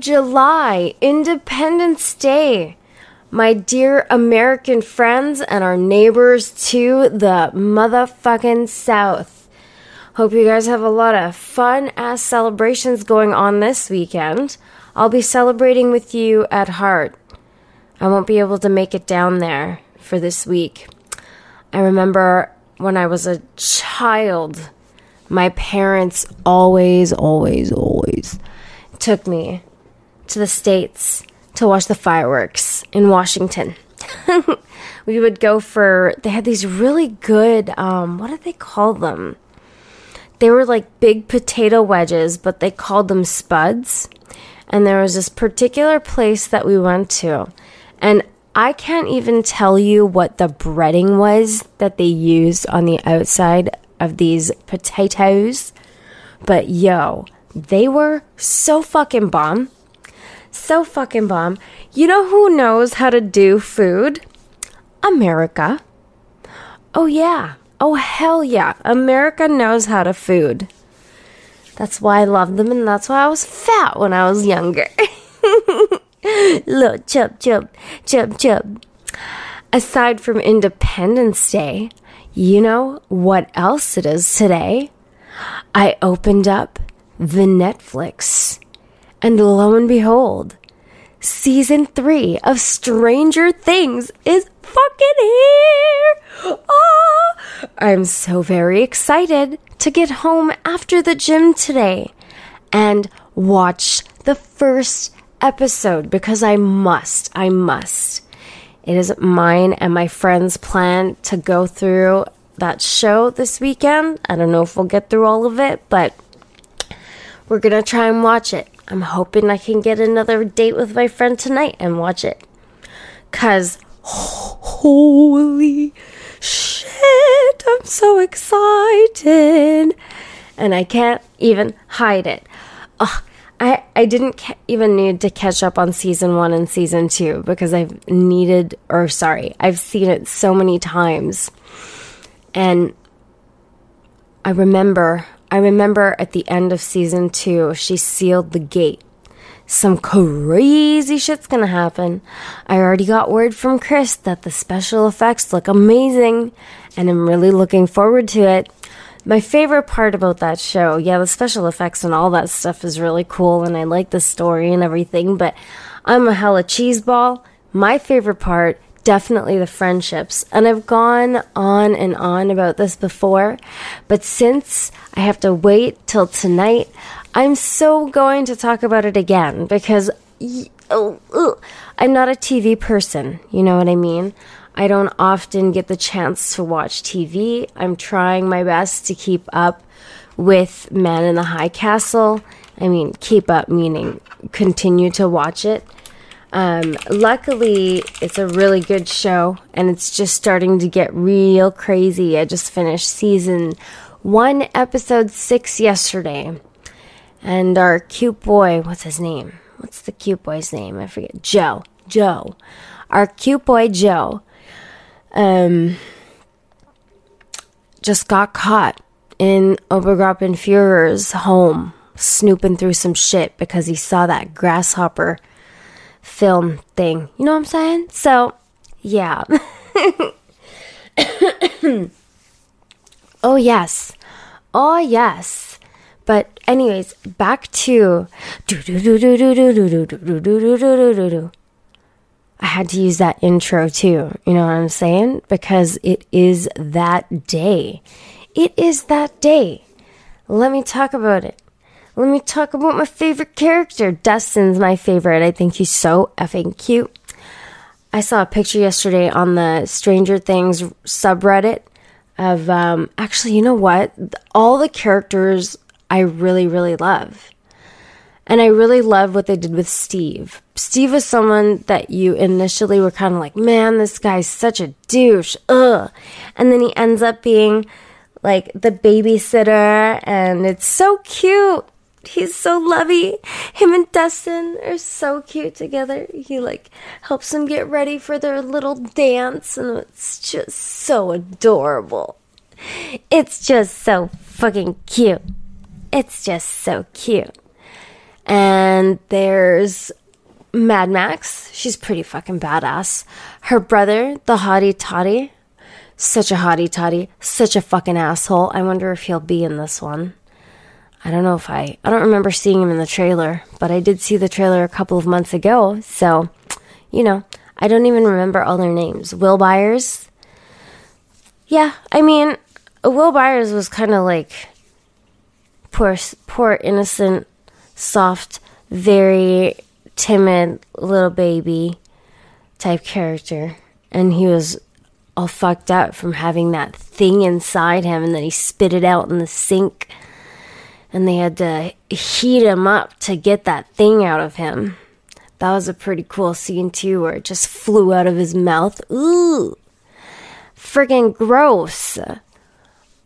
Happy 4th of July, Independence Day. My dear American friends and our neighbors to the motherfucking South. Hope you guys have a lot of fun ass celebrations going on this weekend. I'll be celebrating with you at heart. I won't be able to make it down there for this week. I remember when I was a child my parents always, always, always took me to the States to watch the fireworks in Washington. we would go for, they had these really good, um, what did they call them? They were like big potato wedges, but they called them spuds. And there was this particular place that we went to. And I can't even tell you what the breading was that they used on the outside of these potatoes. But yo, they were so fucking bomb. So fucking bomb. You know who knows how to do food? America. Oh, yeah. Oh, hell yeah. America knows how to food. That's why I love them, and that's why I was fat when I was younger. Little chub, chub, chub, chub. Aside from Independence Day, you know what else it is today? I opened up the Netflix, and lo and behold, season three of Stranger Things is fucking here! Oh, I'm so very excited to get home after the gym today and watch the first episode because I must. I must. It is mine and my friend's plan to go through that show this weekend. I don't know if we'll get through all of it, but we're going to try and watch it. I'm hoping I can get another date with my friend tonight and watch it. Because, holy shit, I'm so excited. And I can't even hide it. Ugh, I, I didn't ca- even need to catch up on season one and season two because I've needed, or sorry, I've seen it so many times. And I remember, I remember at the end of season two, she sealed the gate. Some crazy shit's gonna happen. I already got word from Chris that the special effects look amazing, and I'm really looking forward to it. My favorite part about that show, yeah, the special effects and all that stuff is really cool, and I like the story and everything, but I'm a hella cheeseball. My favorite part, definitely the friendships. And I've gone on and on about this before, but since I have to wait till tonight, I'm so going to talk about it again because oh, I'm not a TV person, you know what I mean? I don't often get the chance to watch TV. I'm trying my best to keep up with Man in the High Castle. I mean, keep up meaning continue to watch it. Um, luckily, it's a really good show and it's just starting to get real crazy. I just finished season one, episode six yesterday. And our cute boy, what's his name? What's the cute boy's name? I forget. Joe. Joe. Our cute boy, Joe um, just got caught in Obergruppenführer's home, snooping through some shit because he saw that grasshopper film thing. You know what I'm saying? So, yeah. oh, yes. Oh, yes. But, anyways, back to. I had to use that intro too. You know what I'm saying? Because it is that day. It is that day. Let me talk about it. Let me talk about my favorite character. Dustin's my favorite. I think he's so effing cute. I saw a picture yesterday on the Stranger Things subreddit of, um, actually, you know what? All the characters I really, really love. And I really love what they did with Steve. Steve was someone that you initially were kind of like, man, this guy's such a douche. Ugh. And then he ends up being like the babysitter, and it's so cute. He's so lovey. Him and Dustin are so cute together. He like helps them get ready for their little dance, and it's just so adorable. It's just so fucking cute. It's just so cute. And there's Mad Max. She's pretty fucking badass. Her brother, the hottie toddy. Such a hottie toddy. Such a fucking asshole. I wonder if he'll be in this one. I don't know if I. I don't remember seeing him in the trailer, but I did see the trailer a couple of months ago. So, you know, I don't even remember all their names. Will Byers. Yeah, I mean, Will Byers was kind of like poor, poor, innocent, soft, very timid little baby type character. And he was all fucked up from having that thing inside him, and then he spit it out in the sink. And they had to heat him up to get that thing out of him. That was a pretty cool scene, too, where it just flew out of his mouth. Ooh, friggin' gross.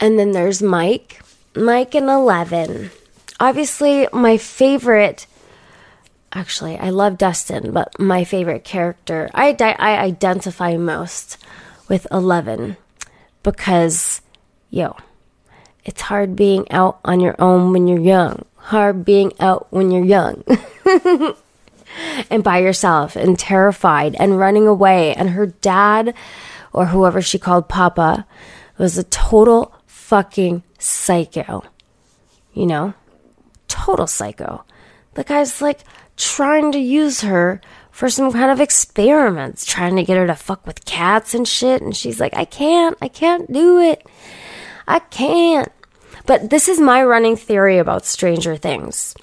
And then there's Mike. Mike and Eleven. Obviously, my favorite. Actually, I love Dustin, but my favorite character, I, I identify most with Eleven because, yo, it's hard being out on your own when you're young. Hard being out when you're young. and by yourself and terrified and running away. And her dad, or whoever she called Papa, was a total fucking psycho. You know? Total psycho. The guy's like trying to use her for some kind of experiments, trying to get her to fuck with cats and shit. And she's like, I can't, I can't do it. I can't. But this is my running theory about Stranger Things.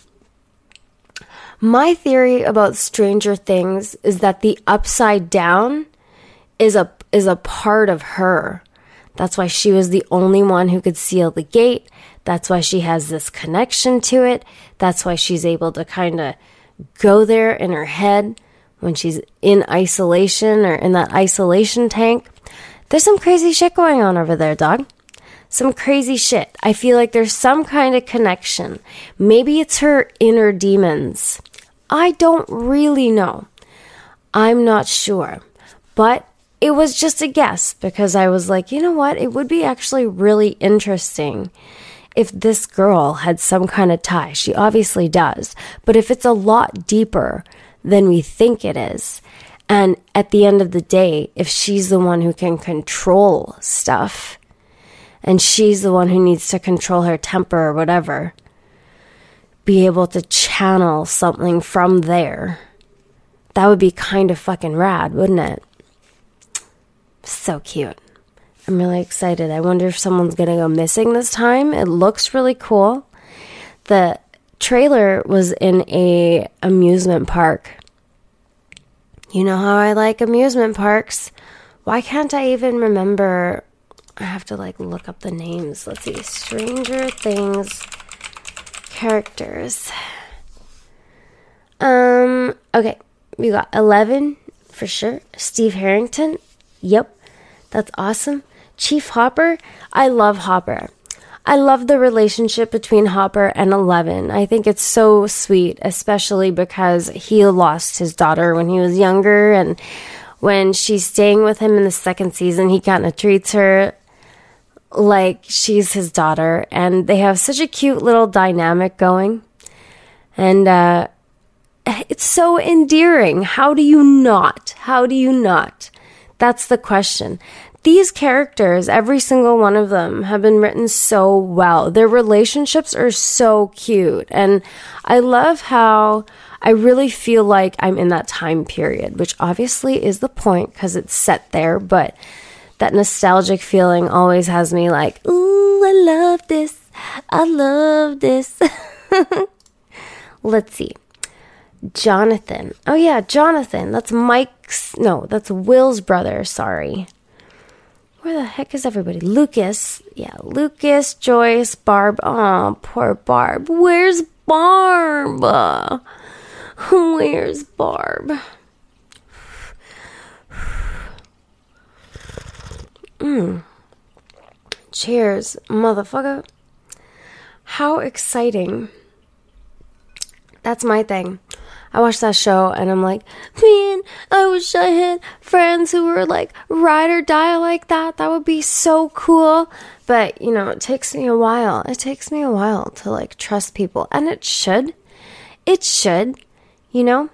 My theory about Stranger Things is that the upside down is a is a part of her. That's why she was the only one who could seal the gate. That's why she has this connection to it. That's why she's able to kind of go there in her head when she's in isolation or in that isolation tank. There's some crazy shit going on over there, dog. Some crazy shit. I feel like there's some kind of connection. Maybe it's her inner demons. I don't really know. I'm not sure. But it was just a guess because I was like, you know what? It would be actually really interesting if this girl had some kind of tie. She obviously does. But if it's a lot deeper than we think it is, and at the end of the day, if she's the one who can control stuff, and she's the one who needs to control her temper or whatever, be able to channel something from there, that would be kind of fucking rad, wouldn't it? So cute. I'm really excited. I wonder if someone's going to go missing this time. It looks really cool. The trailer was in a amusement park. You know how I like amusement parks. Why can't I even remember? I have to like look up the names. Let's see. Stranger Things characters. Um, okay. We got 11 for sure. Steve Harrington, Yep, that's awesome. Chief Hopper, I love Hopper. I love the relationship between Hopper and Eleven. I think it's so sweet, especially because he lost his daughter when he was younger, and when she's staying with him in the second season, he kind of treats her like she's his daughter, and they have such a cute little dynamic going. And uh, it's so endearing. How do you not? How do you not? That's the question. These characters, every single one of them, have been written so well. Their relationships are so cute. And I love how I really feel like I'm in that time period, which obviously is the point because it's set there, but that nostalgic feeling always has me like, ooh, I love this. I love this. Let's see. Jonathan. Oh, yeah, Jonathan. That's Mike's. No, that's Will's brother. Sorry. Where the heck is everybody? Lucas. Yeah, Lucas, Joyce, Barb. Oh, poor Barb. Where's Barb? Where's Barb? Mm. Cheers, motherfucker. How exciting. That's my thing. I watched that show and I'm like, man, I wish I had friends who were like ride or die like that. That would be so cool. But, you know, it takes me a while. It takes me a while to like trust people. And it should. It should, you know?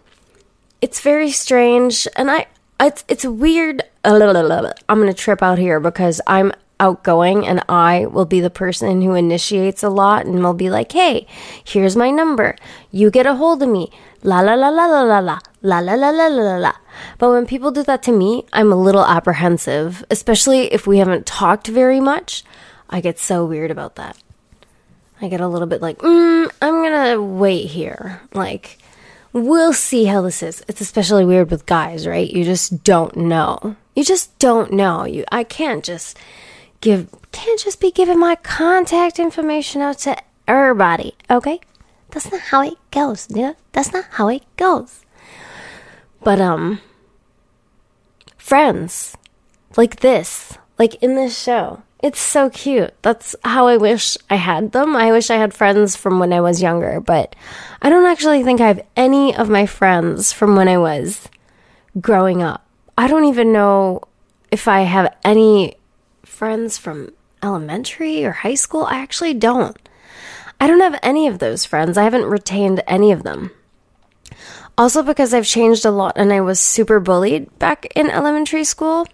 It's very strange and I it's it's weird. I'm going to trip out here because I'm outgoing and I will be the person who initiates a lot and will be like, hey, here's my number. You get a hold of me. La la la la la la la. La la la la la la. But when people do that to me, I'm a little apprehensive, especially if we haven't talked very much. I get so weird about that. I get a little bit like, mm, I'm gonna wait here. Like, we'll see how this is. It's especially weird with guys, right? You just don't know. You just don't know. You, I can't just give, can't just be giving my contact information out to everybody. Okay, that's not how it goes. Yeah, that's not how it goes. But um, friends like this, like in this show it's so cute. That's how I wish I had them. I wish I had friends from when I was younger, but I don't actually think I have any of my friends from when I was growing up. I don't even know if I have any friends from elementary or high school. I actually don't. I don't have any of those friends. I haven't retained any of them. Also, because I've changed a lot and I was super bullied back in elementary school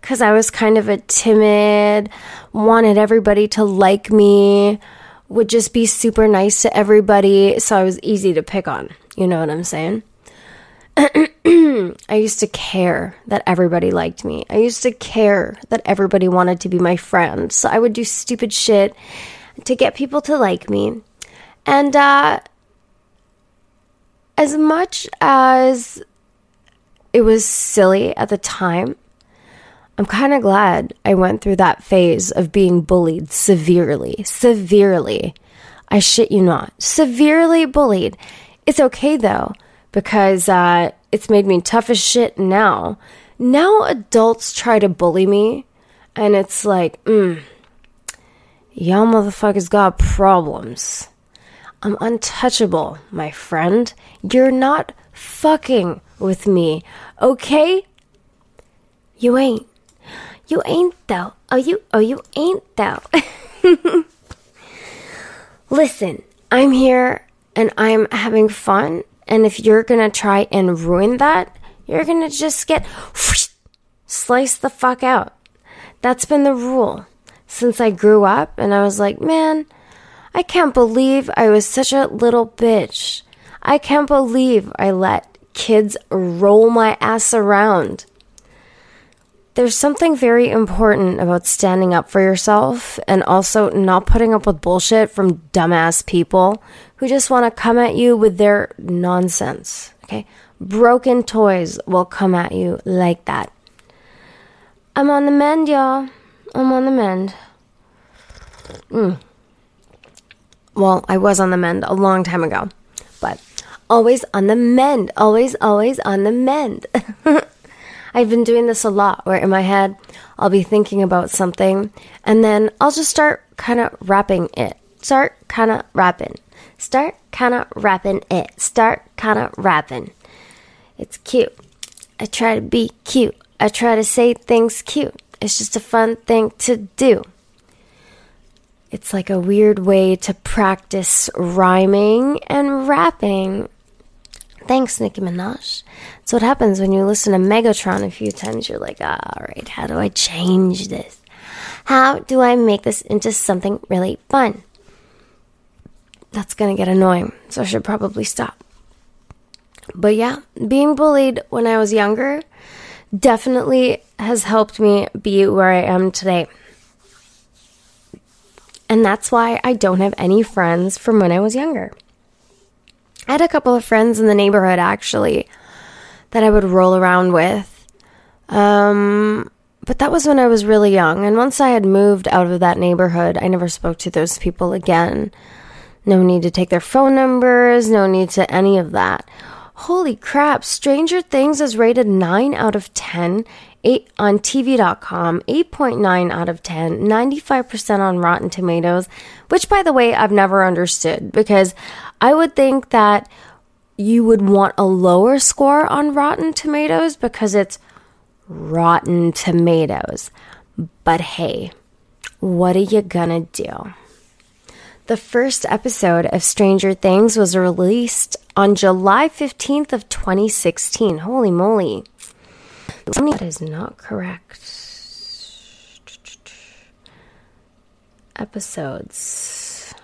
because I was kind of a timid, wanted everybody to like me, would just be super nice to everybody. So I was easy to pick on. You know what I'm saying? I used to care that everybody liked me. I used to care that everybody wanted to be my friend. So I would do stupid shit to get people to like me. And uh, as much as it was silly at the time, I'm kind of glad I went through that phase of being bullied severely. Severely. I shit you not. Severely bullied. It's okay though, because uh, it's made me tough as shit now. Now adults try to bully me, and it's like, mm, y'all motherfuckers got problems. I'm untouchable, my friend. You're not fucking with me, okay? You ain't. You ain't though. Oh, you, oh, you ain't though. Listen, I'm here and I'm having fun. And if you're gonna try and ruin that, you're gonna just get whoosh, slice the fuck out. That's been the rule since I grew up. And I was like, man, I can't believe I was such a little bitch. I can't believe I let kids roll my ass around. There's something very important about standing up for yourself and also not putting up with bullshit from dumbass people who just want to come at you with their nonsense. Okay? Broken toys will come at you like that. I'm on the mend, y'all. I'm on the mend. Mm. Well, I was on the mend a long time ago, but always on the mend. Always, always on the mend. I've been doing this a lot where in my head I'll be thinking about something and then I'll just start kind of rapping it. Start kind of rapping. Start kind of rapping it. Start kind of rapping. It's cute. I try to be cute. I try to say things cute. It's just a fun thing to do. It's like a weird way to practice rhyming and rapping Thanks, Nicki Minaj. So what happens when you listen to Megatron a few times? You're like, all right, how do I change this? How do I make this into something really fun? That's gonna get annoying, so I should probably stop. But yeah, being bullied when I was younger definitely has helped me be where I am today. And that's why I don't have any friends from when I was younger. I had a couple of friends in the neighborhood actually that I would roll around with. Um, but that was when I was really young. And once I had moved out of that neighborhood, I never spoke to those people again. No need to take their phone numbers, no need to any of that. Holy crap, Stranger Things is rated 9 out of 10 8 on TV.com, 8.9 out of 10, 95% on Rotten Tomatoes, which by the way, I've never understood because I would think that you would want a lower score on Rotten Tomatoes because it's Rotten Tomatoes. But hey, what are you gonna do? the first episode of Stranger Things was released on July 15th of 2016. Holy moly. That is not correct. Episodes.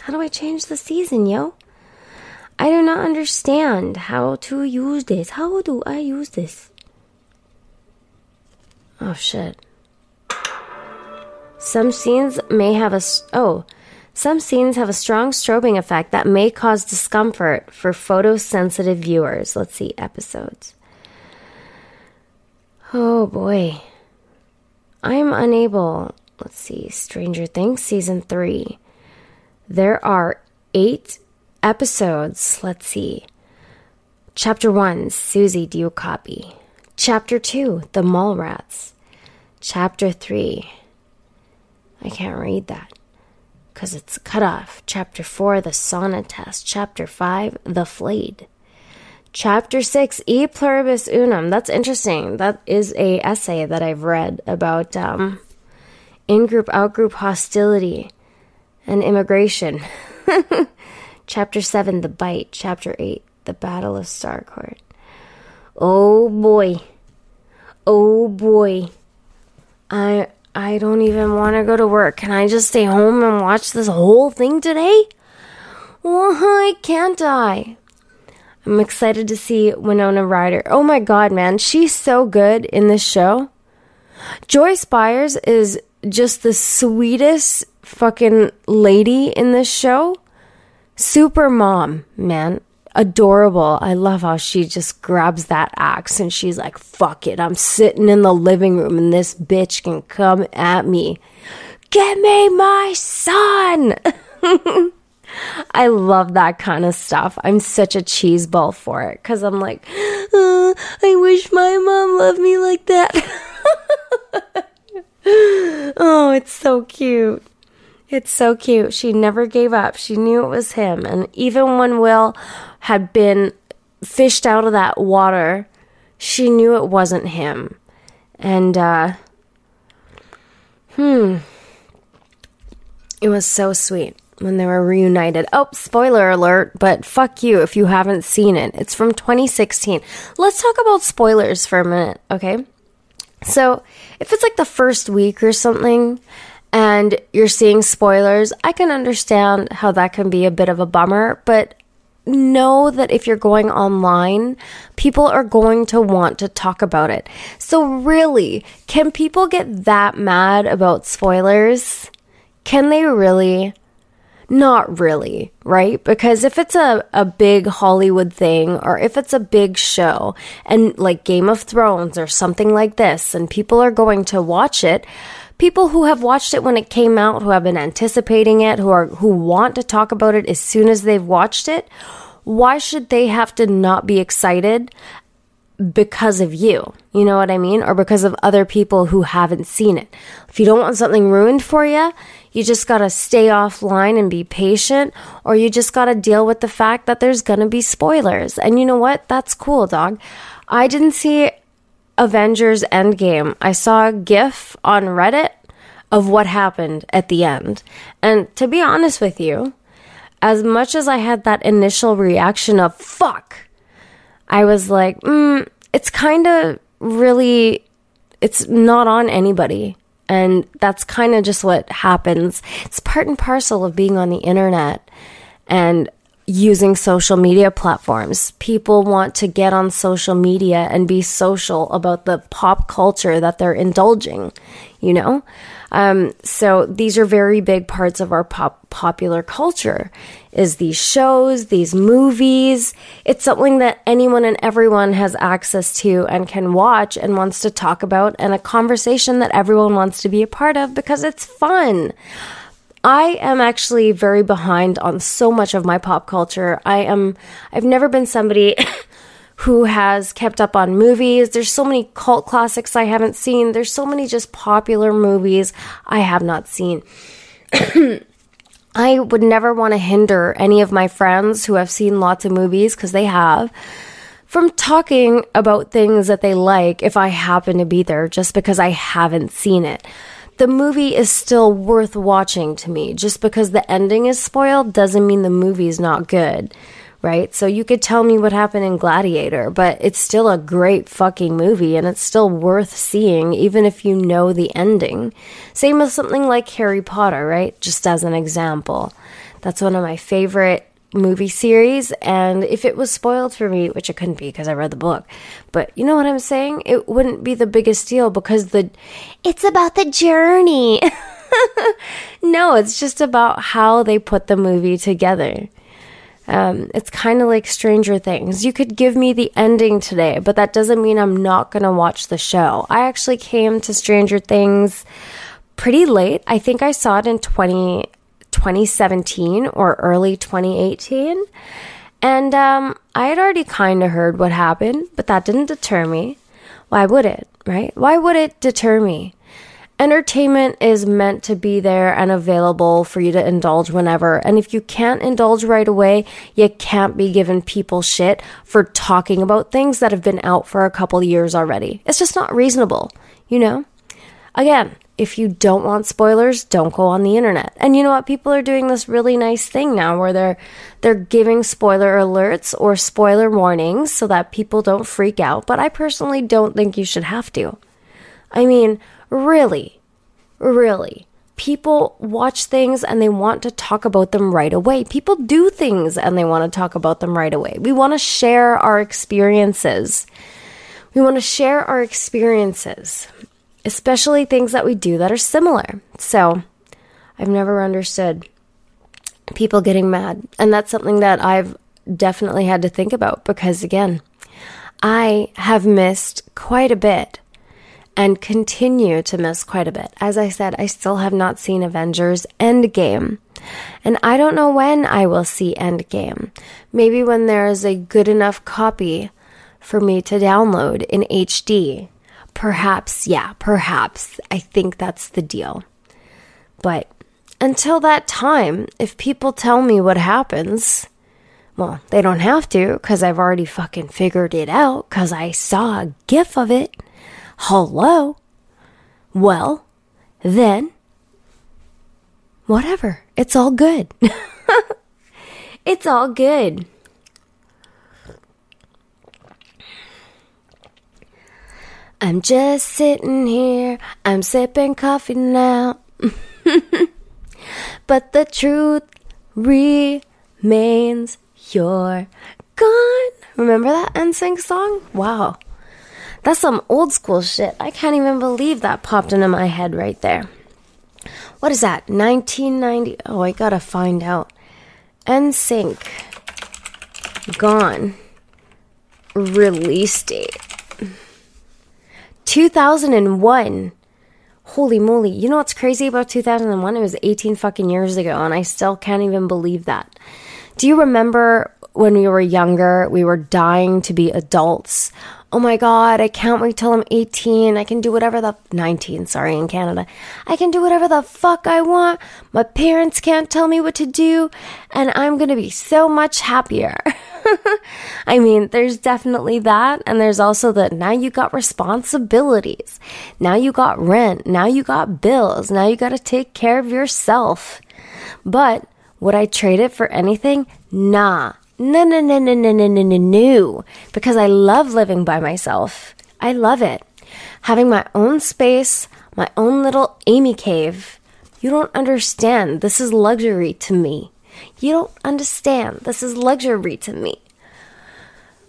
How do I change the season, yo? I do not understand how to use this. How do I use this? Oh shit. Some scenes may have a oh, some scenes have a strong strobing effect that may cause discomfort for photosensitive viewers. Let's see episodes. Oh boy. I am unable. Let's see. Stranger Things season 3. There are 8 episodes. Let's see. Chapter 1, Susie, do you copy? Chapter 2, The Mallrats. Chapter 3. I can't read that because it's cut off. Chapter 4, The Sauna Test. Chapter 5, The Flayed. Chapter 6, E Pluribus Unum. That's interesting. That is a essay that I've read about um, in-group, out-group hostility and immigration. Chapter 7, The Bite. Chapter 8, The Battle of Starcourt. Oh boy. Oh boy. I I don't even want to go to work. Can I just stay home and watch this whole thing today? Why can't I? I'm excited to see Winona Ryder. Oh my god, man, she's so good in this show. Joyce Byers is just the sweetest fucking lady in this show. Super mom, man adorable. I love how she just grabs that axe and she's like, fuck it. I'm sitting in the living room and this bitch can come at me. Get me my son. I love that kind of stuff. I'm such a cheese ball for it because I'm like, uh, I wish my mom loved me like that. oh, it's so cute. It's so cute. She never gave up. She knew it was him. And even when Will had been fished out of that water, she knew it wasn't him. And, uh, hmm. It was so sweet when they were reunited. Oh, spoiler alert, but fuck you if you haven't seen it. It's from 2016. Let's talk about spoilers for a minute, okay? So, if it's like the first week or something, and you're seeing spoilers, I can understand how that can be a bit of a bummer, but know that if you're going online, people are going to want to talk about it. So, really, can people get that mad about spoilers? Can they really? Not really, right? Because if it's a, a big Hollywood thing or if it's a big show and like Game of Thrones or something like this and people are going to watch it, people who have watched it when it came out, who have been anticipating it, who are who want to talk about it as soon as they've watched it, why should they have to not be excited because of you? You know what I mean? Or because of other people who haven't seen it. If you don't want something ruined for you, you just got to stay offline and be patient, or you just got to deal with the fact that there's going to be spoilers. And you know what? That's cool, dog. I didn't see Avengers Endgame, I saw a GIF on Reddit of what happened at the end. And to be honest with you, as much as I had that initial reaction of fuck, I was like, mm, it's kind of really, it's not on anybody. And that's kind of just what happens. It's part and parcel of being on the internet. And using social media platforms. People want to get on social media and be social about the pop culture that they're indulging, you know? Um, so these are very big parts of our pop popular culture is these shows, these movies. It's something that anyone and everyone has access to and can watch and wants to talk about and a conversation that everyone wants to be a part of because it's fun. I am actually very behind on so much of my pop culture. I am I've never been somebody who has kept up on movies. There's so many cult classics I haven't seen. There's so many just popular movies I have not seen. I would never want to hinder any of my friends who have seen lots of movies because they have from talking about things that they like if I happen to be there just because I haven't seen it the movie is still worth watching to me. Just because the ending is spoiled doesn't mean the movie is not good, right? So you could tell me what happened in Gladiator, but it's still a great fucking movie and it's still worth seeing even if you know the ending. Same with something like Harry Potter, right? Just as an example. That's one of my favorite movie series and if it was spoiled for me which it couldn't be because i read the book but you know what i'm saying? It wouldn't be the biggest deal because the it's about the journey. No it's just about how they put the movie together. Um, it's kind of like stranger things. You could give me the ending today but that doesn't mean i'm not going to watch the show. I actually came to stranger things pretty late. I think i saw it in 20 2017 or early 2018. And um, I had already kind of heard what happened, but that didn't deter me. Why would it, right? Why would it deter me? Entertainment is meant to be there and available for you to indulge whenever. And if you can't indulge right away, you can't be giving people shit for talking about things that have been out for a couple years already. It's just not reasonable, you know? Again, if you don't want spoilers, don't go on the internet. And you know what? People are doing this really nice thing now where they're they're giving spoiler alerts or spoiler warnings so that people don't freak out, but I personally don't think you should have to. I mean, really, really. People watch things and they want to talk about them right away. People do things and they want to talk about them right away. We want to share our experiences. We want to share our experiences especially things that we do that are similar. So I've never understood people getting mad. And that's something that I've definitely had to think about because, again, I have missed quite a bit and continue to miss quite a bit. As I said, I still have not seen Avengers Endgame. And I don't know when I will see Endgame. Maybe when there is a good enough copy for me to download in HD Perhaps, yeah, perhaps. I think that's the deal. But until that time, if people tell me what happens, well, they don't have to because I've already fucking figured it out because I saw a gif of it. Hello? Well, then, whatever. It's all good. it's all good. I'm just sitting here, I'm sipping coffee now. but the truth remains you're gone. Remember that NSYNC song? Wow. That's some old school shit. I can't even believe that popped into my head right there. What is that? 1990. Oh, I gotta find out. NSYNC. Gone. Release date. 2001. Holy moly. You know what's crazy about 2001? It was 18 fucking years ago, and I still can't even believe that. Do you remember when we were younger, we were dying to be adults? Oh my god, I can't wait till I'm 18. I can do whatever the 19, sorry, in Canada. I can do whatever the fuck I want. My parents can't tell me what to do, and I'm to be so much happier. I mean, there's definitely that. And there's also that now you got responsibilities. Now you got rent. Now you got bills. Now you got to take care of yourself. But would I trade it for anything? Nah. No, no, no, no, no, no, no, no, no. Because I love living by myself. I love it. Having my own space, my own little Amy cave. You don't understand. This is luxury to me. You don't understand. This is luxury to me.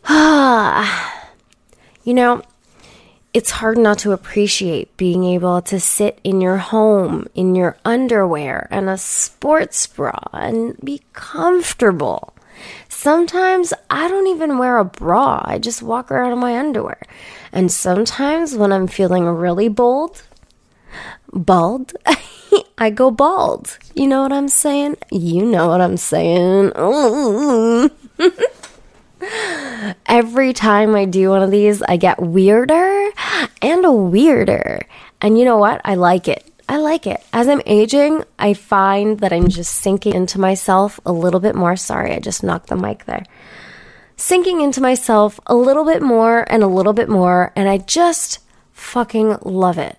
Ah, you know, it's hard not to appreciate being able to sit in your home in your underwear and a sports bra and be comfortable. Sometimes I don't even wear a bra, I just walk around in my underwear. And sometimes when I'm feeling really bold, bald, I go bald. You know what I'm saying? You know what I'm saying. Every time I do one of these, I get weirder and weirder. And you know what? I like it. I like it. As I'm aging, I find that I'm just sinking into myself a little bit more. Sorry, I just knocked the mic there. Sinking into myself a little bit more and a little bit more, and I just fucking love it.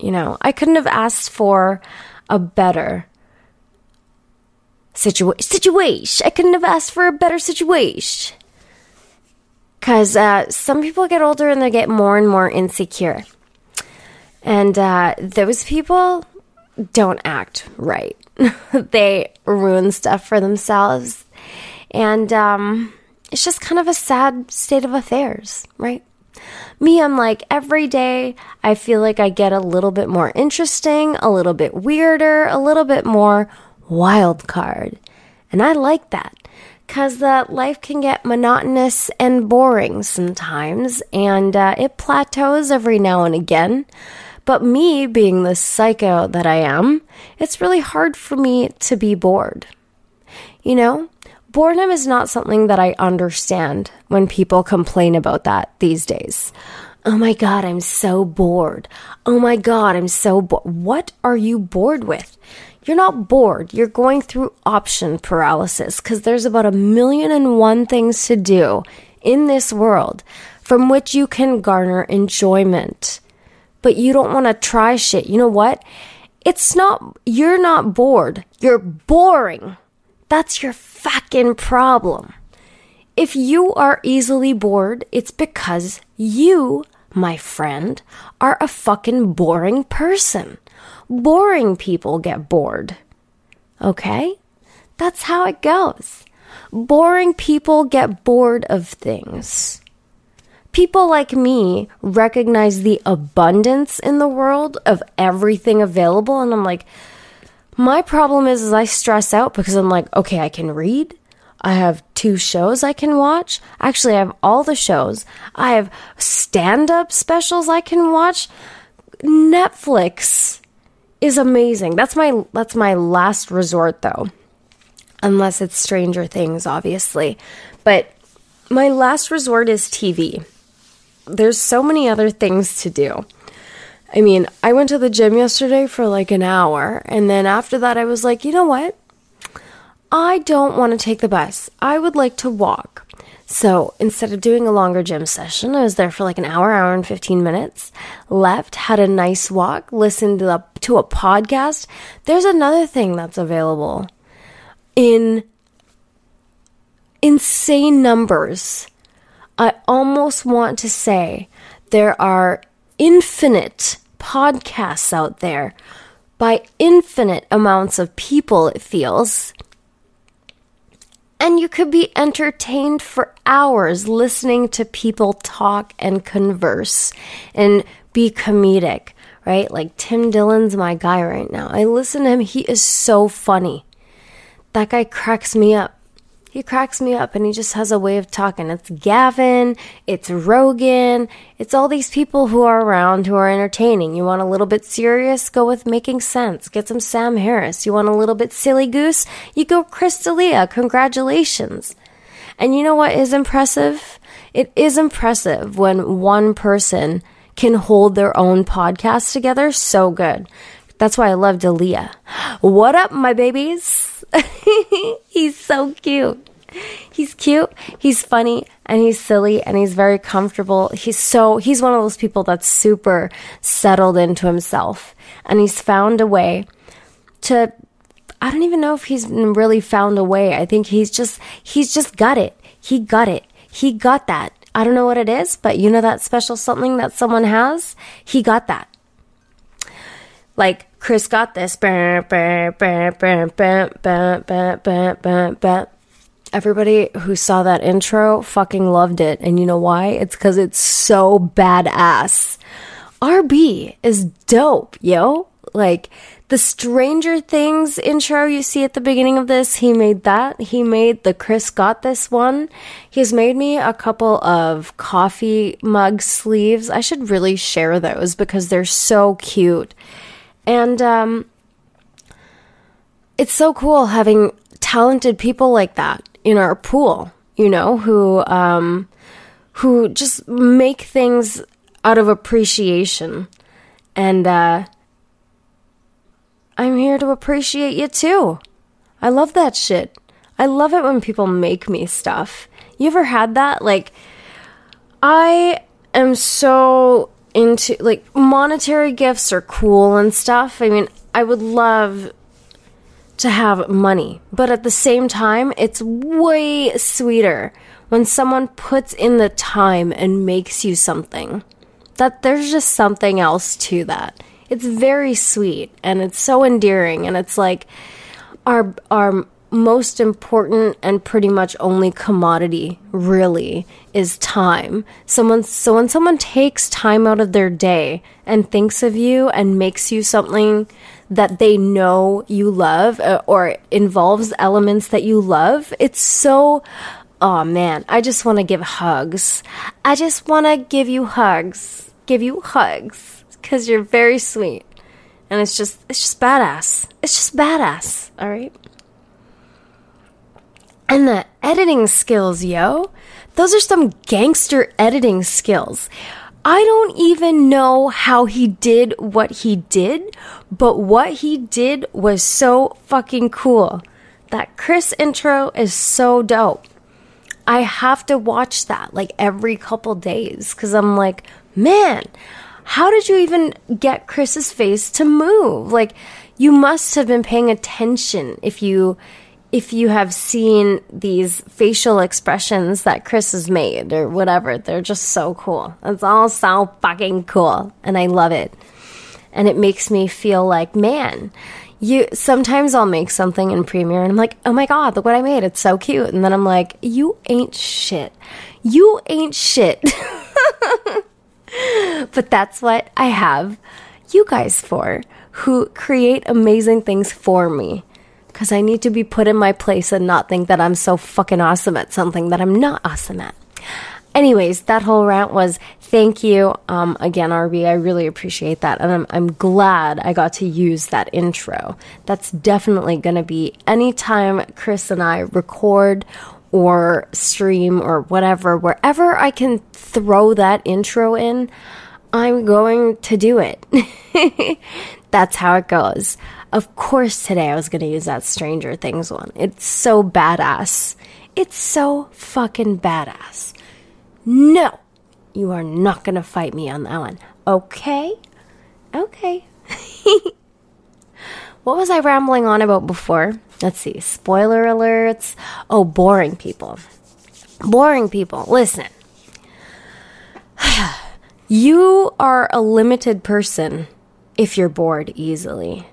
You know, I couldn't have asked for a better situa- situation. I couldn't have asked for a better situation. Because uh, some people get older and they get more and more insecure. And uh, those people don't act right. they ruin stuff for themselves. And um, it's just kind of a sad state of affairs, right? Me, I'm like, every day I feel like I get a little bit more interesting, a little bit weirder, a little bit more wild card. And I like that because that life can get monotonous and boring sometimes, and uh, it plateaus every now and again. But me, being the psycho that I am, it's really hard for me to be bored. You know, boredom is not something that I understand when people complain about that these days. Oh my God, I'm so bored. Oh my God, I'm so bored. What are you bored with? You're not bored. You're going through option paralysis because there's about a million and one things to do in this world from which you can garner enjoyment. But you don't want to try shit. You know what? It's not, you're not bored. You're boring. That's your fucking problem. If you are easily bored, it's because you, my friend, are a fucking boring person. Boring people get bored. Okay? That's how it goes. Boring people get bored of things. People like me recognize the abundance in the world of everything available, and I'm like, my problem is, is I stress out because I'm like, okay, I can read. I have two shows I can watch. Actually, I have all the shows. I have stand up specials I can watch. Netflix is amazing. That's my that's my last resort though. Unless it's Stranger Things, obviously. But my last resort is TV. There's so many other things to do. I mean, I went to the gym yesterday for like an hour, and then after that, I was like, you know what? I don't want to take the bus. I would like to walk. So instead of doing a longer gym session, I was there for like an hour, hour and 15 minutes, left, had a nice walk, listened to, to a podcast. There's another thing that's available in insane numbers. I almost want to say there are infinite podcasts out there by infinite amounts of people, it feels and you could be entertained for hours listening to people talk and converse and be comedic, right? Like Tim Dillon's my guy right now. I listen to him, he is so funny. That guy cracks me up. He cracks me up and he just has a way of talking. It's Gavin, it's Rogan, it's all these people who are around who are entertaining. You want a little bit serious? Go with Making Sense. Get some Sam Harris. You want a little bit silly goose? You go Chris D'Elia. Congratulations. And you know what is impressive? It is impressive when one person can hold their own podcast together so good. That's why I love D'Elia. What up, my babies? he's so cute. He's cute, he's funny, and he's silly, and he's very comfortable. He's so, he's one of those people that's super settled into himself. And he's found a way to, I don't even know if he's really found a way. I think he's just, he's just got it. He got it. He got that. I don't know what it is, but you know that special something that someone has? He got that. Like, Chris got this. Everybody who saw that intro fucking loved it. And you know why? It's because it's so badass. RB is dope, yo. Like the Stranger Things intro you see at the beginning of this, he made that. He made the Chris Got This one. He's made me a couple of coffee mug sleeves. I should really share those because they're so cute. And um, it's so cool having talented people like that in our pool, you know, who um, who just make things out of appreciation. And uh, I'm here to appreciate you too. I love that shit. I love it when people make me stuff. You ever had that? Like, I am so into like monetary gifts are cool and stuff. I mean, I would love to have money, but at the same time, it's way sweeter when someone puts in the time and makes you something. That there's just something else to that. It's very sweet and it's so endearing and it's like our our most important and pretty much only commodity really is time. Someone so when someone takes time out of their day and thinks of you and makes you something that they know you love uh, or involves elements that you love, it's so oh man, I just want to give hugs. I just want to give you hugs. Give you hugs cuz you're very sweet. And it's just it's just badass. It's just badass, all right? And the editing skills, yo. Those are some gangster editing skills. I don't even know how he did what he did, but what he did was so fucking cool. That Chris intro is so dope. I have to watch that like every couple days because I'm like, man, how did you even get Chris's face to move? Like, you must have been paying attention if you if you have seen these facial expressions that Chris has made or whatever, they're just so cool. It's all so fucking cool. And I love it. And it makes me feel like, man, you sometimes I'll make something in Premiere and I'm like, oh my God, look what I made. It's so cute. And then I'm like, you ain't shit. You ain't shit. but that's what I have you guys for, who create amazing things for me because I need to be put in my place and not think that I'm so fucking awesome at something that I'm not awesome at. Anyways, that whole rant was thank you um, again, RB. I really appreciate that. And I'm, I'm glad I got to use that intro. That's definitely going to be anytime Chris and I record or stream or whatever, wherever I can throw that intro in, I'm going to do it. That's how it goes. Of course, today I was going to use that Stranger Things one. It's so badass. It's so fucking badass. No, you are not going to fight me on that one. Okay? Okay. what was I rambling on about before? Let's see. Spoiler alerts. Oh, boring people. Boring people. Listen. you are a limited person if you're bored easily.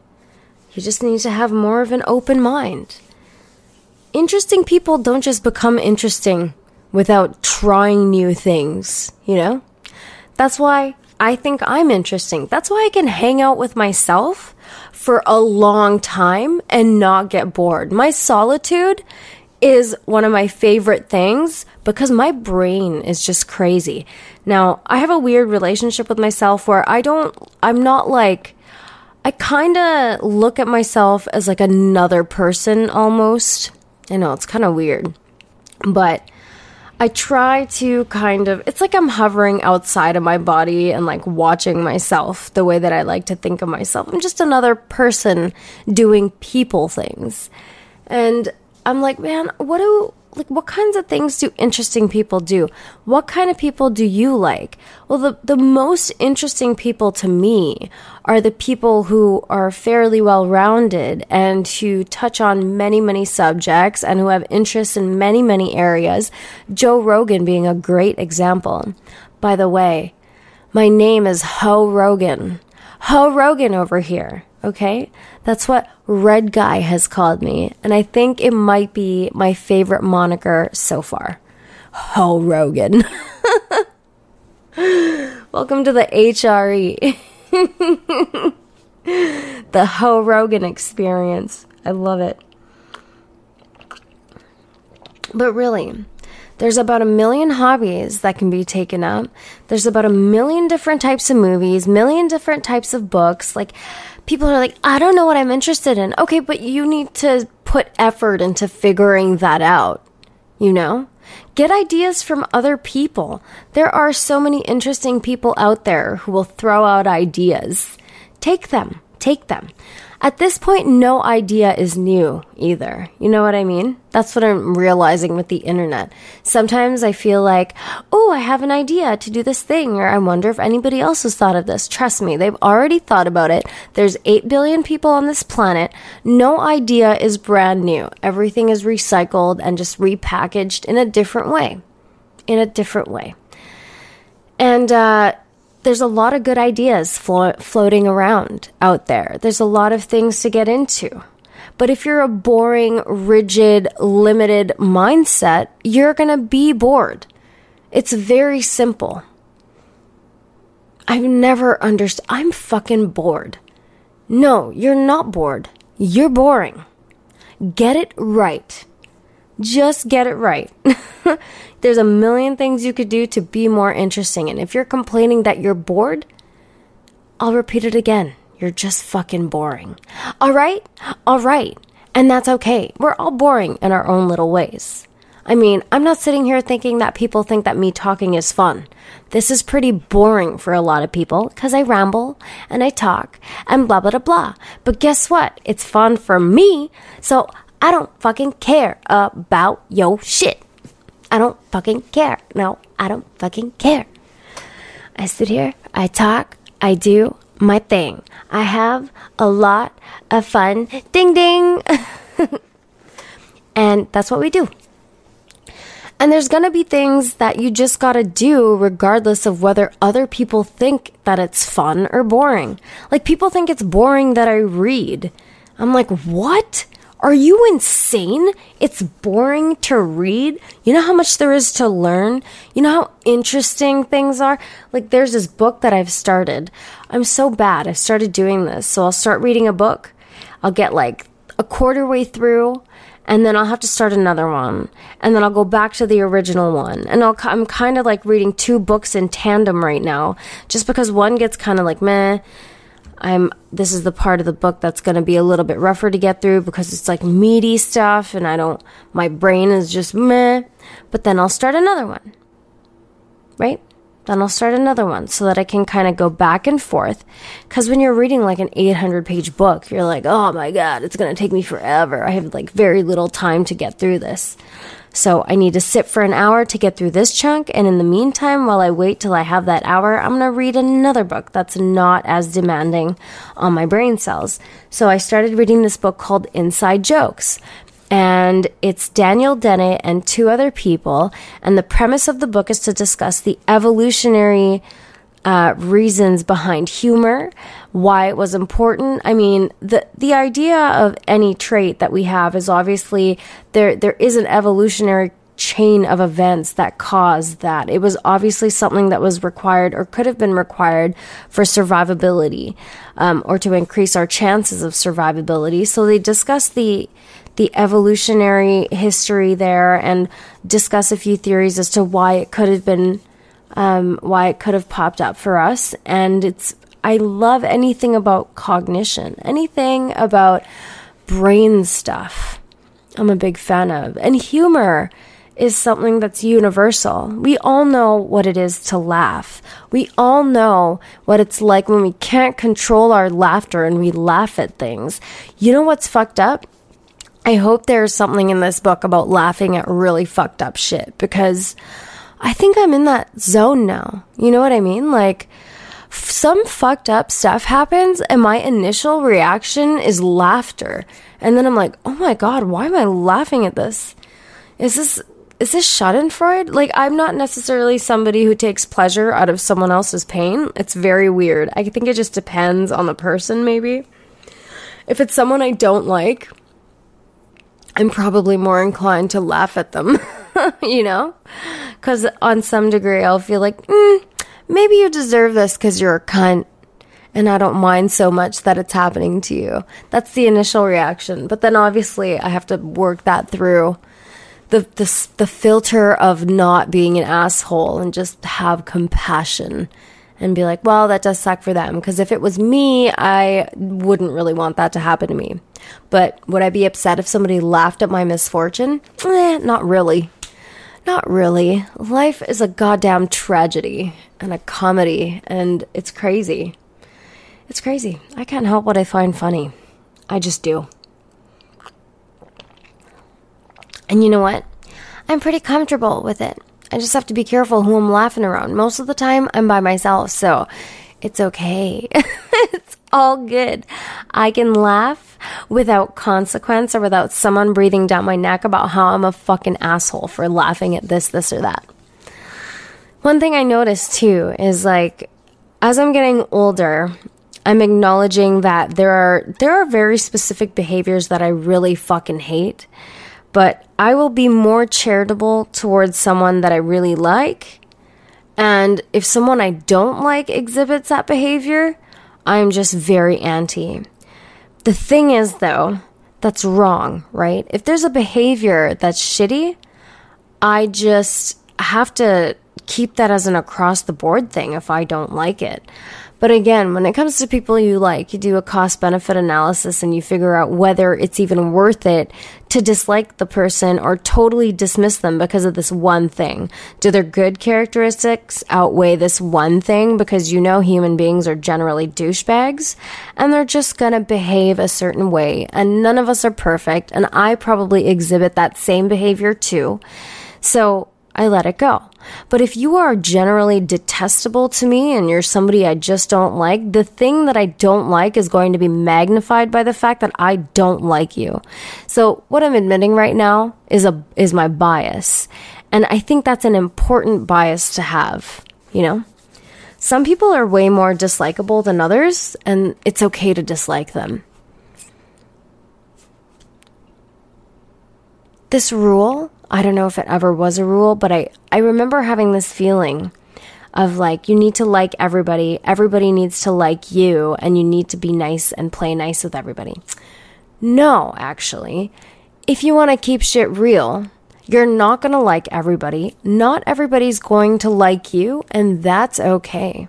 You just need to have more of an open mind. Interesting people don't just become interesting without trying new things, you know? That's why I think I'm interesting. That's why I can hang out with myself for a long time and not get bored. My solitude is one of my favorite things because my brain is just crazy. Now, I have a weird relationship with myself where I don't, I'm not like, I kind of look at myself as like another person almost. I know it's kind of weird, but I try to kind of, it's like I'm hovering outside of my body and like watching myself the way that I like to think of myself. I'm just another person doing people things. And I'm like, man, what do like what kinds of things do interesting people do? What kind of people do you like? Well, the the most interesting people to me are the people who are fairly well-rounded and who touch on many many subjects and who have interests in many many areas. Joe Rogan being a great example. By the way, my name is Ho Rogan. Ho Rogan over here. Okay? That's what Red Guy has called me. And I think it might be my favorite moniker so far. Ho Rogan. Welcome to the HRE. the Ho Rogan experience. I love it. But really, there's about a million hobbies that can be taken up. There's about a million different types of movies, million different types of books. Like, people are like, I don't know what I'm interested in. Okay, but you need to put effort into figuring that out, you know? Get ideas from other people. There are so many interesting people out there who will throw out ideas. Take them, take them. At this point, no idea is new either. You know what I mean? That's what I'm realizing with the internet. Sometimes I feel like, oh, I have an idea to do this thing, or I wonder if anybody else has thought of this. Trust me, they've already thought about it. There's 8 billion people on this planet. No idea is brand new. Everything is recycled and just repackaged in a different way. In a different way. And, uh, there's a lot of good ideas flo- floating around out there. There's a lot of things to get into. But if you're a boring, rigid, limited mindset, you're going to be bored. It's very simple. I've never understood. I'm fucking bored. No, you're not bored. You're boring. Get it right. Just get it right. There's a million things you could do to be more interesting. And if you're complaining that you're bored, I'll repeat it again. You're just fucking boring. All right? All right. And that's okay. We're all boring in our own little ways. I mean, I'm not sitting here thinking that people think that me talking is fun. This is pretty boring for a lot of people because I ramble and I talk and blah, blah, blah, blah. But guess what? It's fun for me. So I don't fucking care about yo shit. I don't fucking care. No, I don't fucking care. I sit here, I talk, I do my thing. I have a lot of fun. Ding ding. and that's what we do. And there's gonna be things that you just gotta do regardless of whether other people think that it's fun or boring. Like, people think it's boring that I read. I'm like, what? Are you insane? It's boring to read. You know how much there is to learn? You know how interesting things are? Like, there's this book that I've started. I'm so bad. I've started doing this. So I'll start reading a book. I'll get like a quarter way through, and then I'll have to start another one. And then I'll go back to the original one. And I'll, I'm kind of like reading two books in tandem right now, just because one gets kind of like meh I'm this is the part of the book that's going to be a little bit rougher to get through because it's like meaty stuff and I don't my brain is just meh but then I'll start another one. Right then I'll start another one so that I can kind of go back and forth cuz when you're reading like an 800 page book you're like oh my god it's going to take me forever I have like very little time to get through this so I need to sit for an hour to get through this chunk. And in the meantime, while I wait till I have that hour, I'm going to read another book that's not as demanding on my brain cells. So I started reading this book called Inside Jokes. And it's Daniel Dennett and two other people. And the premise of the book is to discuss the evolutionary uh, reasons behind humor, why it was important. I mean, the the idea of any trait that we have is obviously there there is an evolutionary chain of events that caused that. It was obviously something that was required or could have been required for survivability um, or to increase our chances of survivability. So they discuss the the evolutionary history there and discuss a few theories as to why it could have been um, why it could have popped up for us. And it's, I love anything about cognition, anything about brain stuff. I'm a big fan of. And humor is something that's universal. We all know what it is to laugh. We all know what it's like when we can't control our laughter and we laugh at things. You know what's fucked up? I hope there's something in this book about laughing at really fucked up shit because I think I'm in that zone now. You know what I mean? Like, some fucked up stuff happens, and my initial reaction is laughter. And then I'm like, oh my God, why am I laughing at this? Is this. Is this Schadenfreude? Like, I'm not necessarily somebody who takes pleasure out of someone else's pain. It's very weird. I think it just depends on the person, maybe. If it's someone I don't like, I'm probably more inclined to laugh at them, you know? Because on some degree, I'll feel like, mm, maybe you deserve this because you're a cunt. And I don't mind so much that it's happening to you. That's the initial reaction. But then obviously, I have to work that through the, the, the filter of not being an asshole and just have compassion and be like, well, that does suck for them. Because if it was me, I wouldn't really want that to happen to me. But would I be upset if somebody laughed at my misfortune? Eh, not really. Not really. Life is a goddamn tragedy and a comedy, and it's crazy. It's crazy. I can't help what I find funny. I just do. And you know what? I'm pretty comfortable with it. I just have to be careful who I'm laughing around. Most of the time, I'm by myself, so it's okay. it's all good. I can laugh without consequence or without someone breathing down my neck about how I'm a fucking asshole for laughing at this, this, or that. One thing I noticed too is like, as I'm getting older, I'm acknowledging that there are there are very specific behaviors that I really fucking hate, but I will be more charitable towards someone that I really like. And if someone I don't like exhibits that behavior, I'm just very anti. The thing is though, that's wrong, right? If there's a behavior that's shitty, I just have to keep that as an across the board thing if I don't like it. But again, when it comes to people you like, you do a cost benefit analysis and you figure out whether it's even worth it to dislike the person or totally dismiss them because of this one thing. Do their good characteristics outweigh this one thing because you know human beings are generally douchebags and they're just gonna behave a certain way and none of us are perfect and I probably exhibit that same behavior too. So I let it go. But if you are generally detestable to me and you're somebody I just don't like, the thing that I don't like is going to be magnified by the fact that I don't like you. So what I'm admitting right now is a is my bias. And I think that's an important bias to have, you know? Some people are way more dislikable than others, and it's okay to dislike them. This rule I don't know if it ever was a rule, but I, I remember having this feeling of like, you need to like everybody, everybody needs to like you, and you need to be nice and play nice with everybody. No, actually. If you want to keep shit real, you're not going to like everybody. Not everybody's going to like you, and that's okay.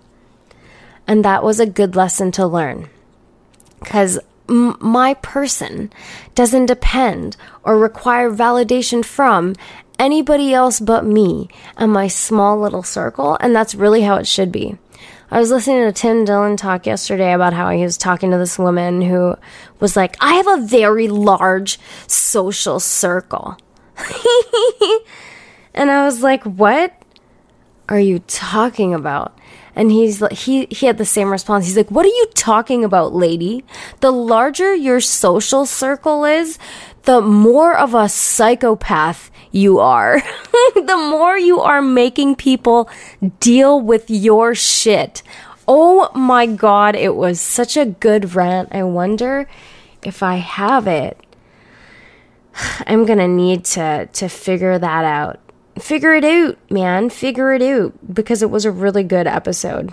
And that was a good lesson to learn. Because m- my person doesn't depend or require validation from anybody else but me and my small little circle, and that's really how it should be. I was listening to Tim Dillon talk yesterday about how he was talking to this woman who was like, I have a very large social circle. and I was like, What are you talking about? And he's like, he, he had the same response. He's like, what are you talking about, lady? The larger your social circle is, the more of a psychopath you are. the more you are making people deal with your shit. Oh my God, it was such a good rant. I wonder if I have it. I'm gonna need to, to figure that out figure it out, man. Figure it out because it was a really good episode.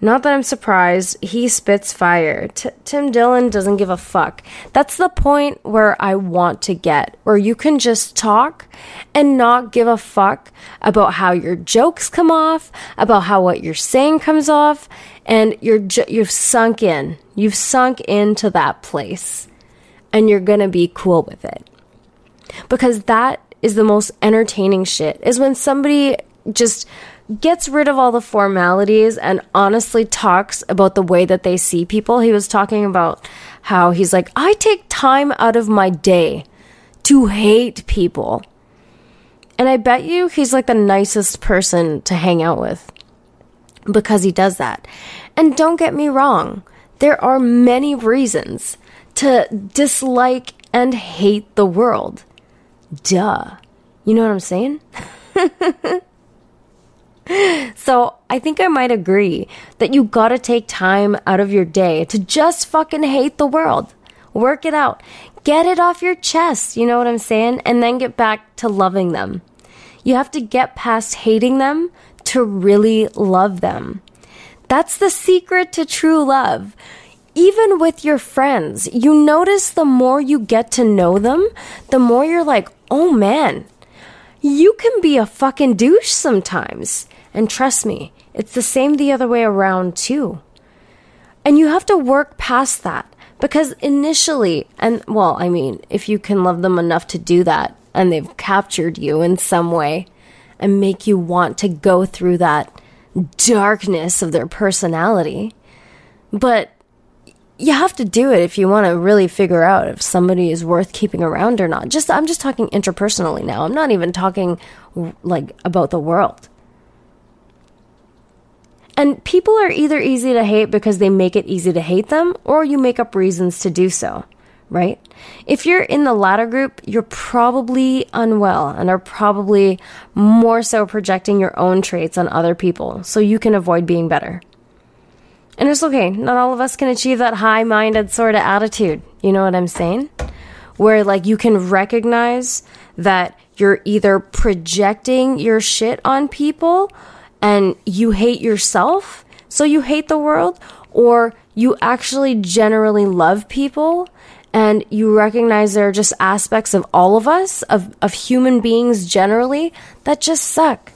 Not that I'm surprised, he spits fire. T- Tim Dillon doesn't give a fuck. That's the point where I want to get, where you can just talk and not give a fuck about how your jokes come off, about how what you're saying comes off, and you're ju- you've sunk in. You've sunk into that place, and you're gonna be cool with it because that is the most entertaining shit is when somebody just gets rid of all the formalities and honestly talks about the way that they see people. He was talking about how he's like, I take time out of my day to hate people. And I bet you he's like the nicest person to hang out with because he does that. And don't get me wrong, there are many reasons to dislike and hate the world. Duh. You know what I'm saying? so I think I might agree that you gotta take time out of your day to just fucking hate the world. Work it out. Get it off your chest. You know what I'm saying? And then get back to loving them. You have to get past hating them to really love them. That's the secret to true love even with your friends, you notice the more you get to know them, the more you're like, oh man, you can be a fucking douche sometimes. And trust me, it's the same the other way around too. And you have to work past that because initially, and well, I mean, if you can love them enough to do that and they've captured you in some way and make you want to go through that darkness of their personality, But you have to do it if you want to really figure out if somebody is worth keeping around or not. Just I'm just talking interpersonally now. I'm not even talking like about the world. And people are either easy to hate because they make it easy to hate them or you make up reasons to do so, right? If you're in the latter group, you're probably unwell and are probably more so projecting your own traits on other people so you can avoid being better. And it's okay. Not all of us can achieve that high minded sort of attitude. You know what I'm saying? Where, like, you can recognize that you're either projecting your shit on people and you hate yourself, so you hate the world, or you actually generally love people and you recognize there are just aspects of all of us, of, of human beings generally, that just suck.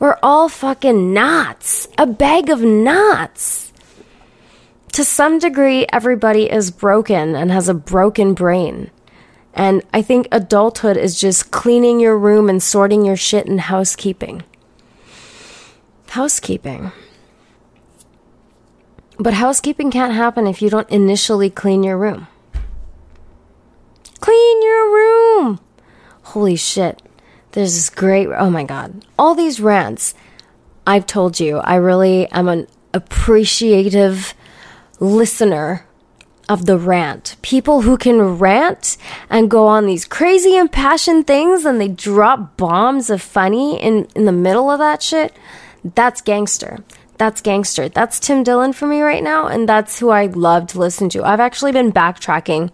We're all fucking knots. A bag of knots to some degree, everybody is broken and has a broken brain. And I think adulthood is just cleaning your room and sorting your shit and housekeeping. Housekeeping. But housekeeping can't happen if you don't initially clean your room. Clean your room! Holy shit. There's this great, oh my god. All these rants. I've told you, I really am an appreciative listener of the rant. People who can rant and go on these crazy impassioned things and they drop bombs of funny in, in the middle of that shit. That's gangster. That's gangster. That's Tim Dillon for me right now, and that's who I love to listen to. I've actually been backtracking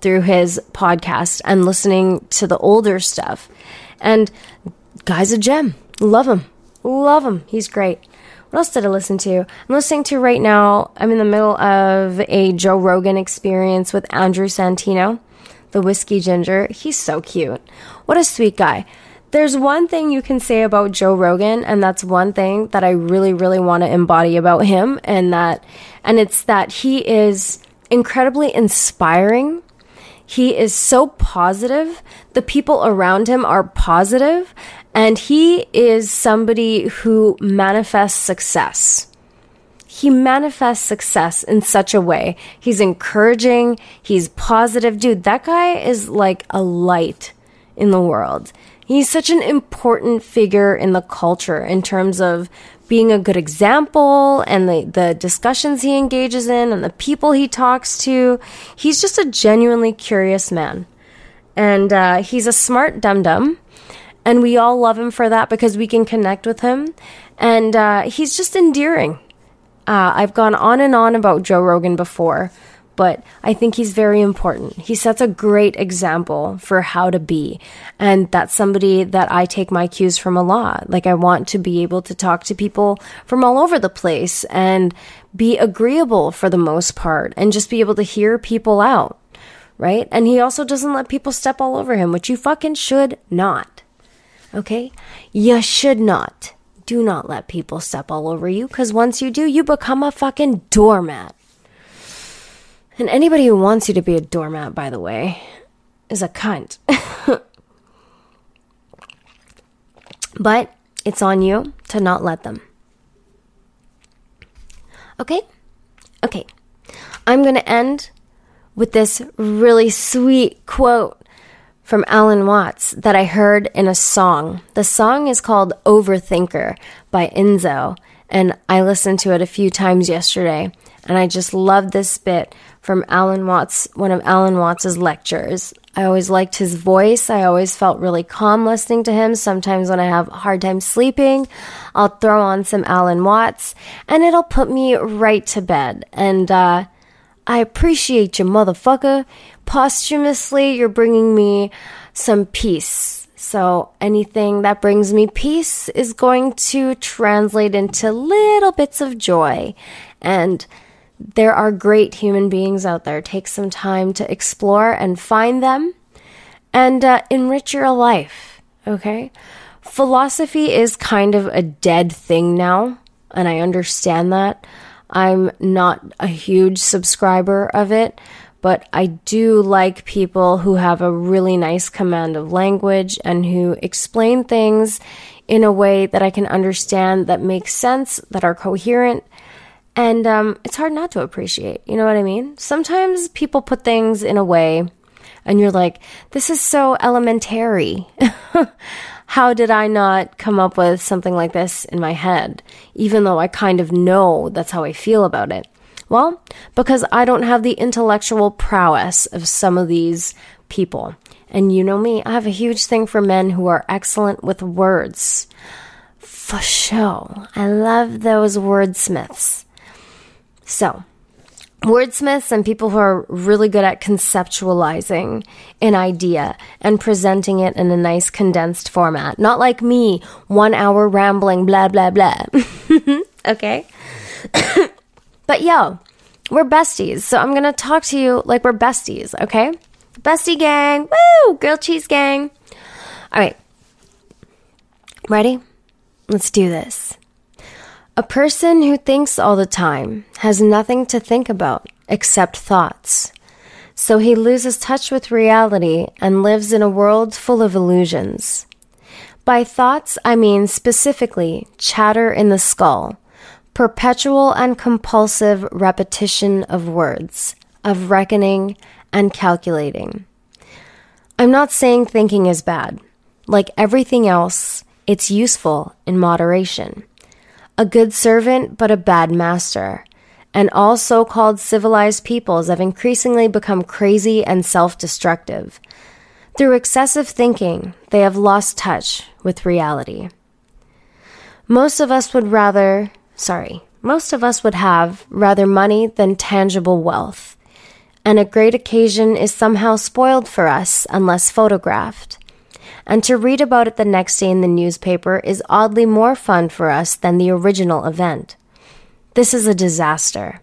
through his podcast and listening to the older stuff. And guy's a gem. Love him. Love him. He's great. What else did I listen to? I'm listening to right now, I'm in the middle of a Joe Rogan experience with Andrew Santino, the whiskey ginger. He's so cute. What a sweet guy. There's one thing you can say about Joe Rogan, and that's one thing that I really, really want to embody about him, and that, and it's that he is incredibly inspiring. He is so positive. The people around him are positive, and he is somebody who manifests success. He manifests success in such a way. He's encouraging, he's positive. Dude, that guy is like a light in the world. He's such an important figure in the culture in terms of being a good example and the, the discussions he engages in and the people he talks to. He's just a genuinely curious man. And uh, he's a smart dum dum and we all love him for that because we can connect with him. And uh, he's just endearing. Uh, I've gone on and on about Joe Rogan before, but I think he's very important. He sets a great example for how to be. And that's somebody that I take my cues from a lot. Like, I want to be able to talk to people from all over the place and be agreeable for the most part and just be able to hear people out. Right? And he also doesn't let people step all over him, which you fucking should not. Okay? You should not. Do not let people step all over you because once you do, you become a fucking doormat. And anybody who wants you to be a doormat, by the way, is a cunt. but it's on you to not let them. Okay? Okay. I'm going to end with this really sweet quote from Alan Watts that I heard in a song. The song is called Overthinker by INZO, and I listened to it a few times yesterday, and I just love this bit from Alan Watts, one of Alan Watts's lectures. I always liked his voice. I always felt really calm listening to him. Sometimes when I have a hard time sleeping, I'll throw on some Alan Watts and it'll put me right to bed. And uh, I appreciate you, motherfucker posthumously, you're bringing me some peace. So anything that brings me peace is going to translate into little bits of joy. And there are great human beings out there. Take some time to explore and find them and uh, enrich your life. Okay? Philosophy is kind of a dead thing now, and I understand that. I'm not a huge subscriber of it, but I do like people who have a really nice command of language and who explain things in a way that I can understand that makes sense, that are coherent, And um, it's hard not to appreciate. You know what I mean? Sometimes people put things in a way and you're like, this is so elementary. How did I not come up with something like this in my head, even though I kind of know that's how I feel about it? Well, because I don't have the intellectual prowess of some of these people. And you know me, I have a huge thing for men who are excellent with words. For sure. I love those wordsmiths. So, wordsmiths and people who are really good at conceptualizing an idea and presenting it in a nice condensed format. Not like me, one hour rambling, blah, blah, blah. okay? but yo, we're besties. So I'm going to talk to you like we're besties, okay? Bestie gang. Woo! Grilled cheese gang. All right. Ready? Let's do this. A person who thinks all the time has nothing to think about except thoughts. So he loses touch with reality and lives in a world full of illusions. By thoughts, I mean specifically chatter in the skull, perpetual and compulsive repetition of words, of reckoning and calculating. I'm not saying thinking is bad. Like everything else, it's useful in moderation a good servant, but a bad master. And all so called civilized peoples have increasingly become crazy and self destructive. Through excessive thinking, they have lost touch with reality. Most of us would rather, sorry, most of us would have rather money than tangible wealth. And a great occasion is somehow spoiled for us unless photographed and to read about it the next day in the newspaper is oddly more fun for us than the original event. This is a disaster.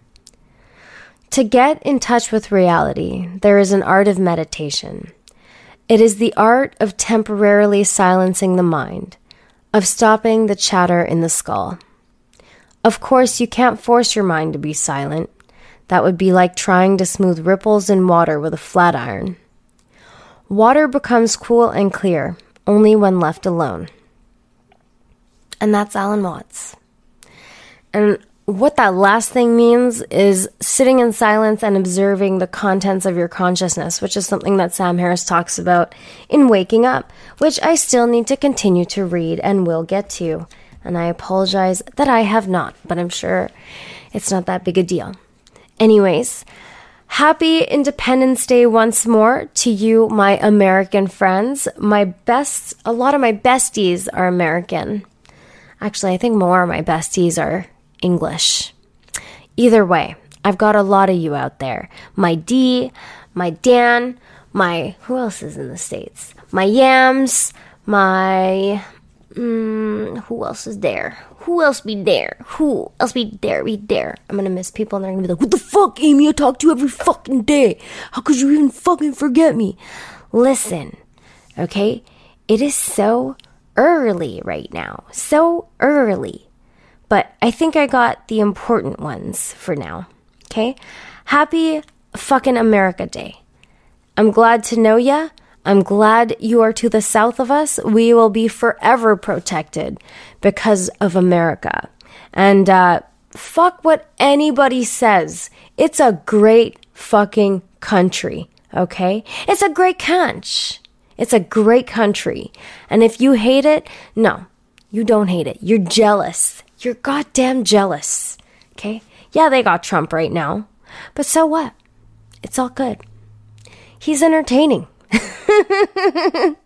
To get in touch with reality, there is an art of meditation. It is the art of temporarily silencing the mind, of stopping the chatter in the skull. Of course, you can't force your mind to be silent. That would be like trying to smooth ripples in water with a flat iron. Water becomes cool and clear only when left alone. And that's Alan Watts. And what that last thing means is sitting in silence and observing the contents of your consciousness, which is something that Sam Harris talks about in Waking Up, which I still need to continue to read and will get to. And I apologize that I have not, but I'm sure it's not that big a deal. Anyways, Happy Independence Day once more to you, my American friends. My best, a lot of my besties are American. Actually, I think more of my besties are English. Either way, I've got a lot of you out there. My D, my Dan, my, who else is in the States? My Yams, my, mm, who else is there? Who else be there? Who else be there? Be there. I'm gonna miss people and they're gonna be like, What the fuck, Amy? I talk to you every fucking day. How could you even fucking forget me? Listen, okay? It is so early right now. So early. But I think I got the important ones for now. Okay? Happy fucking America Day. I'm glad to know ya. I'm glad you are to the south of us. We will be forever protected because of America. And uh, fuck what anybody says. It's a great fucking country, okay? It's a great country. It's a great country. And if you hate it, no, you don't hate it. You're jealous. You're goddamn jealous, okay? Yeah, they got Trump right now. But so what? It's all good. He's entertaining.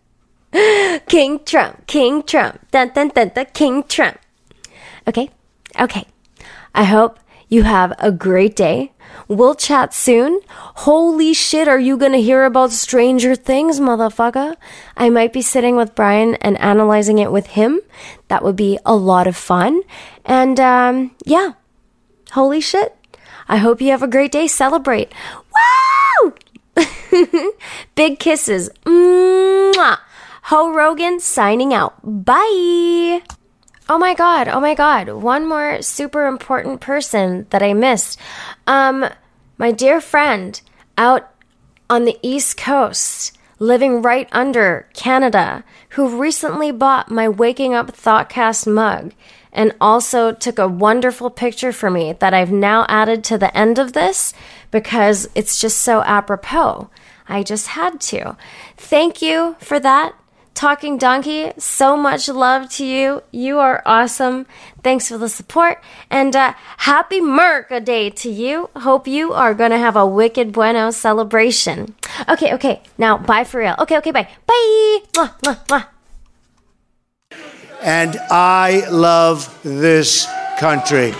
King Trump, King Trump, dun dun dun dun, King Trump. Okay, okay. I hope you have a great day. We'll chat soon. Holy shit, are you gonna hear about Stranger Things, motherfucker? I might be sitting with Brian and analyzing it with him. That would be a lot of fun. And, um, yeah. Holy shit. I hope you have a great day. Celebrate. Woo! Big kisses. Mwah. Ho Rogan signing out. Bye. Oh my god, oh my god. One more super important person that I missed. Um my dear friend out on the East Coast, living right under Canada, who recently bought my Waking Up Thoughtcast mug and also took a wonderful picture for me that I've now added to the end of this because it's just so apropos. I just had to. Thank you for that. Talking Donkey, so much love to you. You are awesome. Thanks for the support. And uh, happy Merca Day to you. Hope you are going to have a wicked bueno celebration. Okay, okay. Now, bye for real. Okay, okay, bye. Bye. Mwah, mwah, mwah. And I love this country.